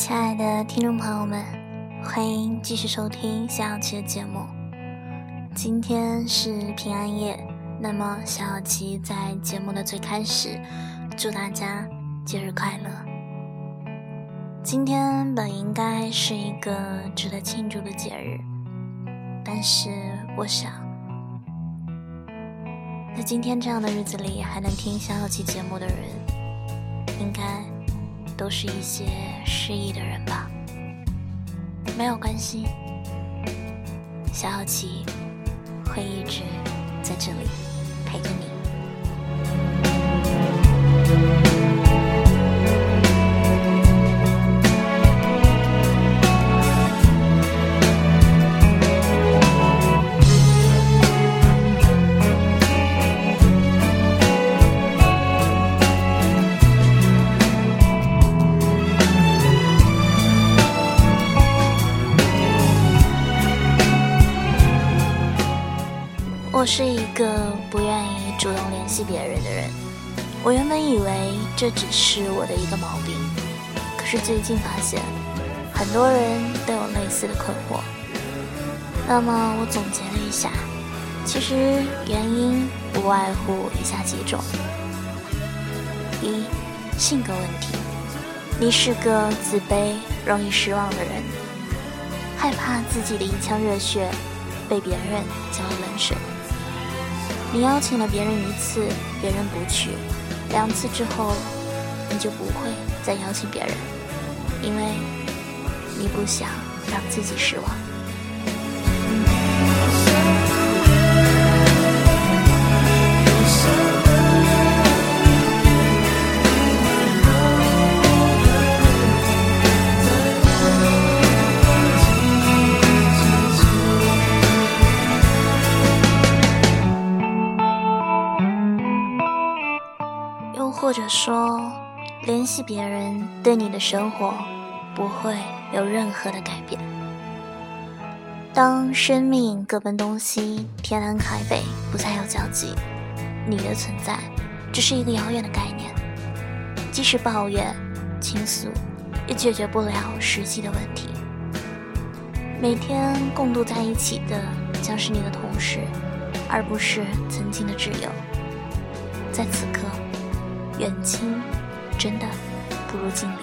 亲爱的听众朋友们，欢迎继续收听小琪的节目。今天是平安夜，那么小琪在节目的最开始，祝大家节日快乐。今天本应该是一个值得庆祝的节日，但是我想，在今天这样的日子里还能听小琪节目的人，应该。都是一些失意的人吧，没有关系，小好奇会一直在这里陪着你。是一个不愿意主动联系别人的人。我原本以为这只是我的一个毛病，可是最近发现，很多人都有类似的困惑。那么我总结了一下，其实原因不外乎以下几种：一、性格问题，你是个自卑、容易失望的人，害怕自己的一腔热血被别人浇了冷水。你邀请了别人一次，别人不去，两次之后，你就不会再邀请别人，因为你不想让自己失望。或者说，联系别人对你的生活不会有任何的改变。当生命各奔东西，天南海北不再有交集，你的存在只是一个遥远的概念。即使抱怨、倾诉，也解决不了实际的问题。每天共度在一起的将是你的同事，而不是曾经的挚友。在此刻。远亲，真的不如近邻。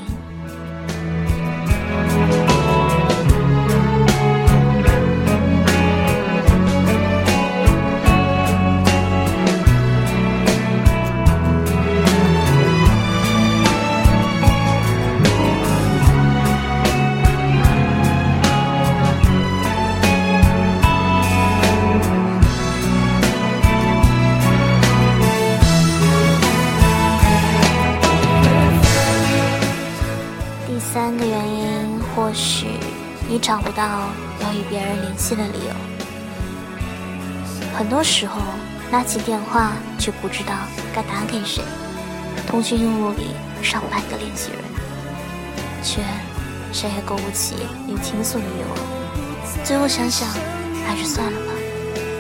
找不到要与别人联系的理由，很多时候拿起电话却不知道该打给谁，通讯录里上百个联系人，却谁也勾不起你倾诉的欲望。最后想想，还是算了吧，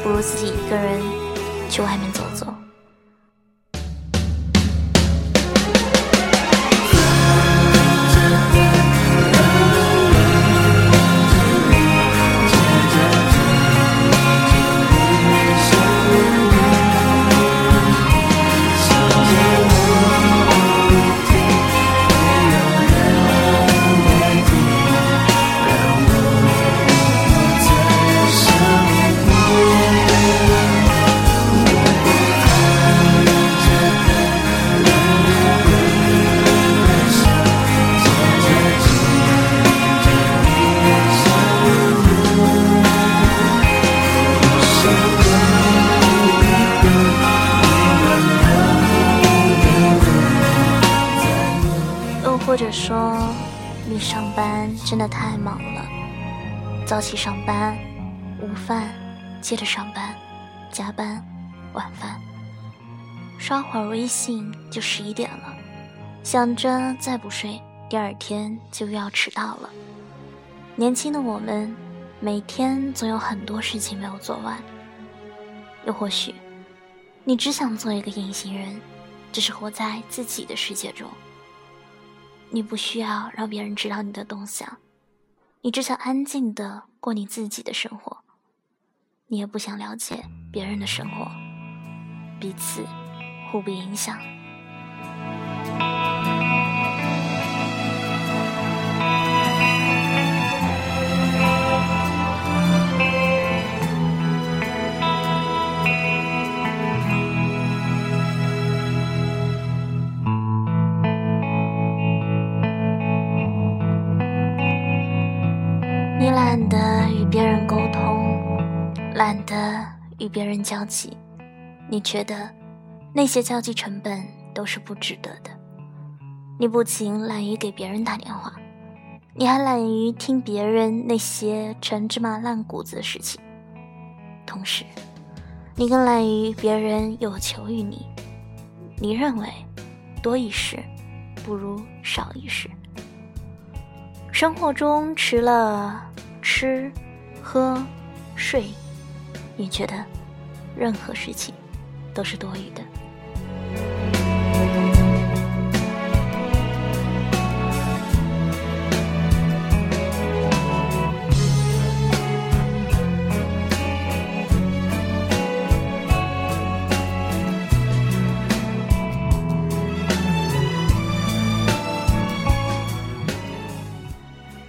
不如自己一个人去外面走走。或者说，你上班真的太忙了，早起上班，午饭接着上班，加班，晚饭，刷会儿微信就十一点了，想着再不睡，第二天就又要迟到了。年轻的我们，每天总有很多事情没有做完。又或许，你只想做一个隐形人，只是活在自己的世界中。你不需要让别人知道你的动向，你只想安静的过你自己的生活，你也不想了解别人的生活，彼此互不影响。别人沟通，懒得与别人交际，你觉得那些交际成本都是不值得的。你不仅懒于给别人打电话，你还懒于听别人那些陈芝麻烂谷子的事情。同时，你更懒于别人有求于你。你认为多一事不如少一事。生活中除了吃、喝、睡，你觉得任何事情都是多余的。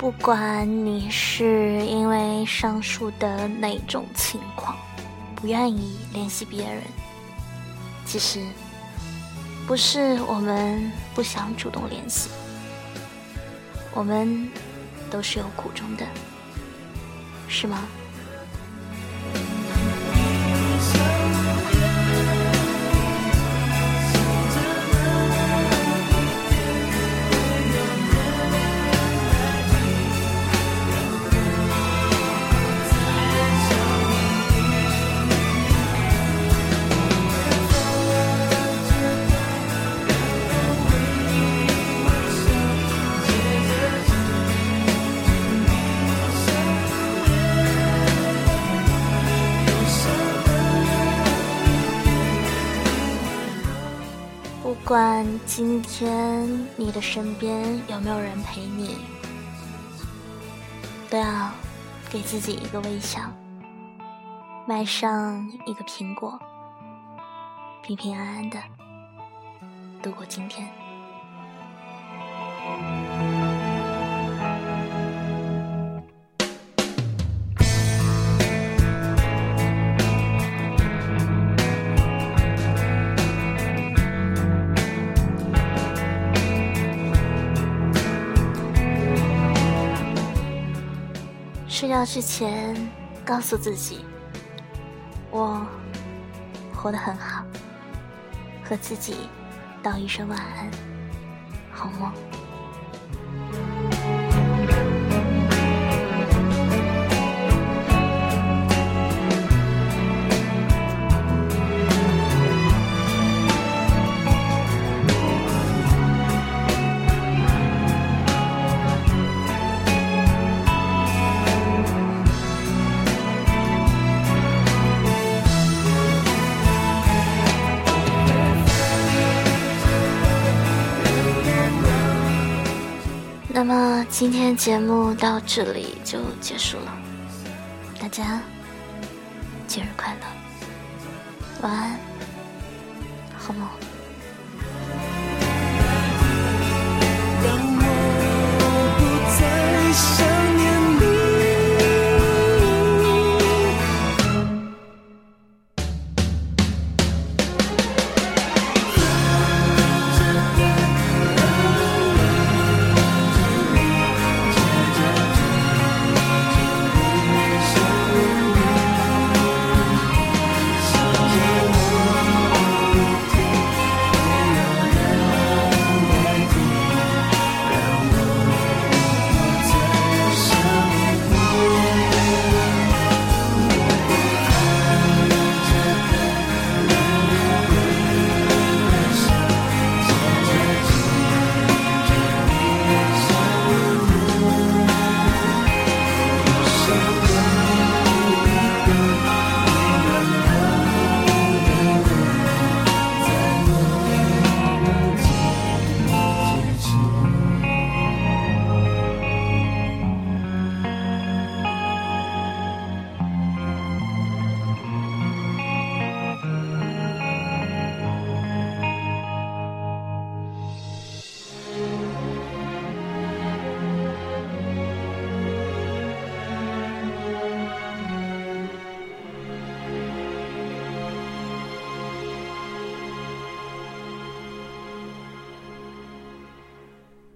不管你是因为上述的哪种情况不愿意联系别人，其实不是我们不想主动联系，我们都是有苦衷的，是吗？今天你的身边有没有人陪你，都要给自己一个微笑，买上一个苹果，平平安安的度过今天。睡觉之前，告诉自己，我活得很好，和自己道一声晚安，好梦。今天节目到这里就结束了。大家节日快乐。晚安好梦。让我不再想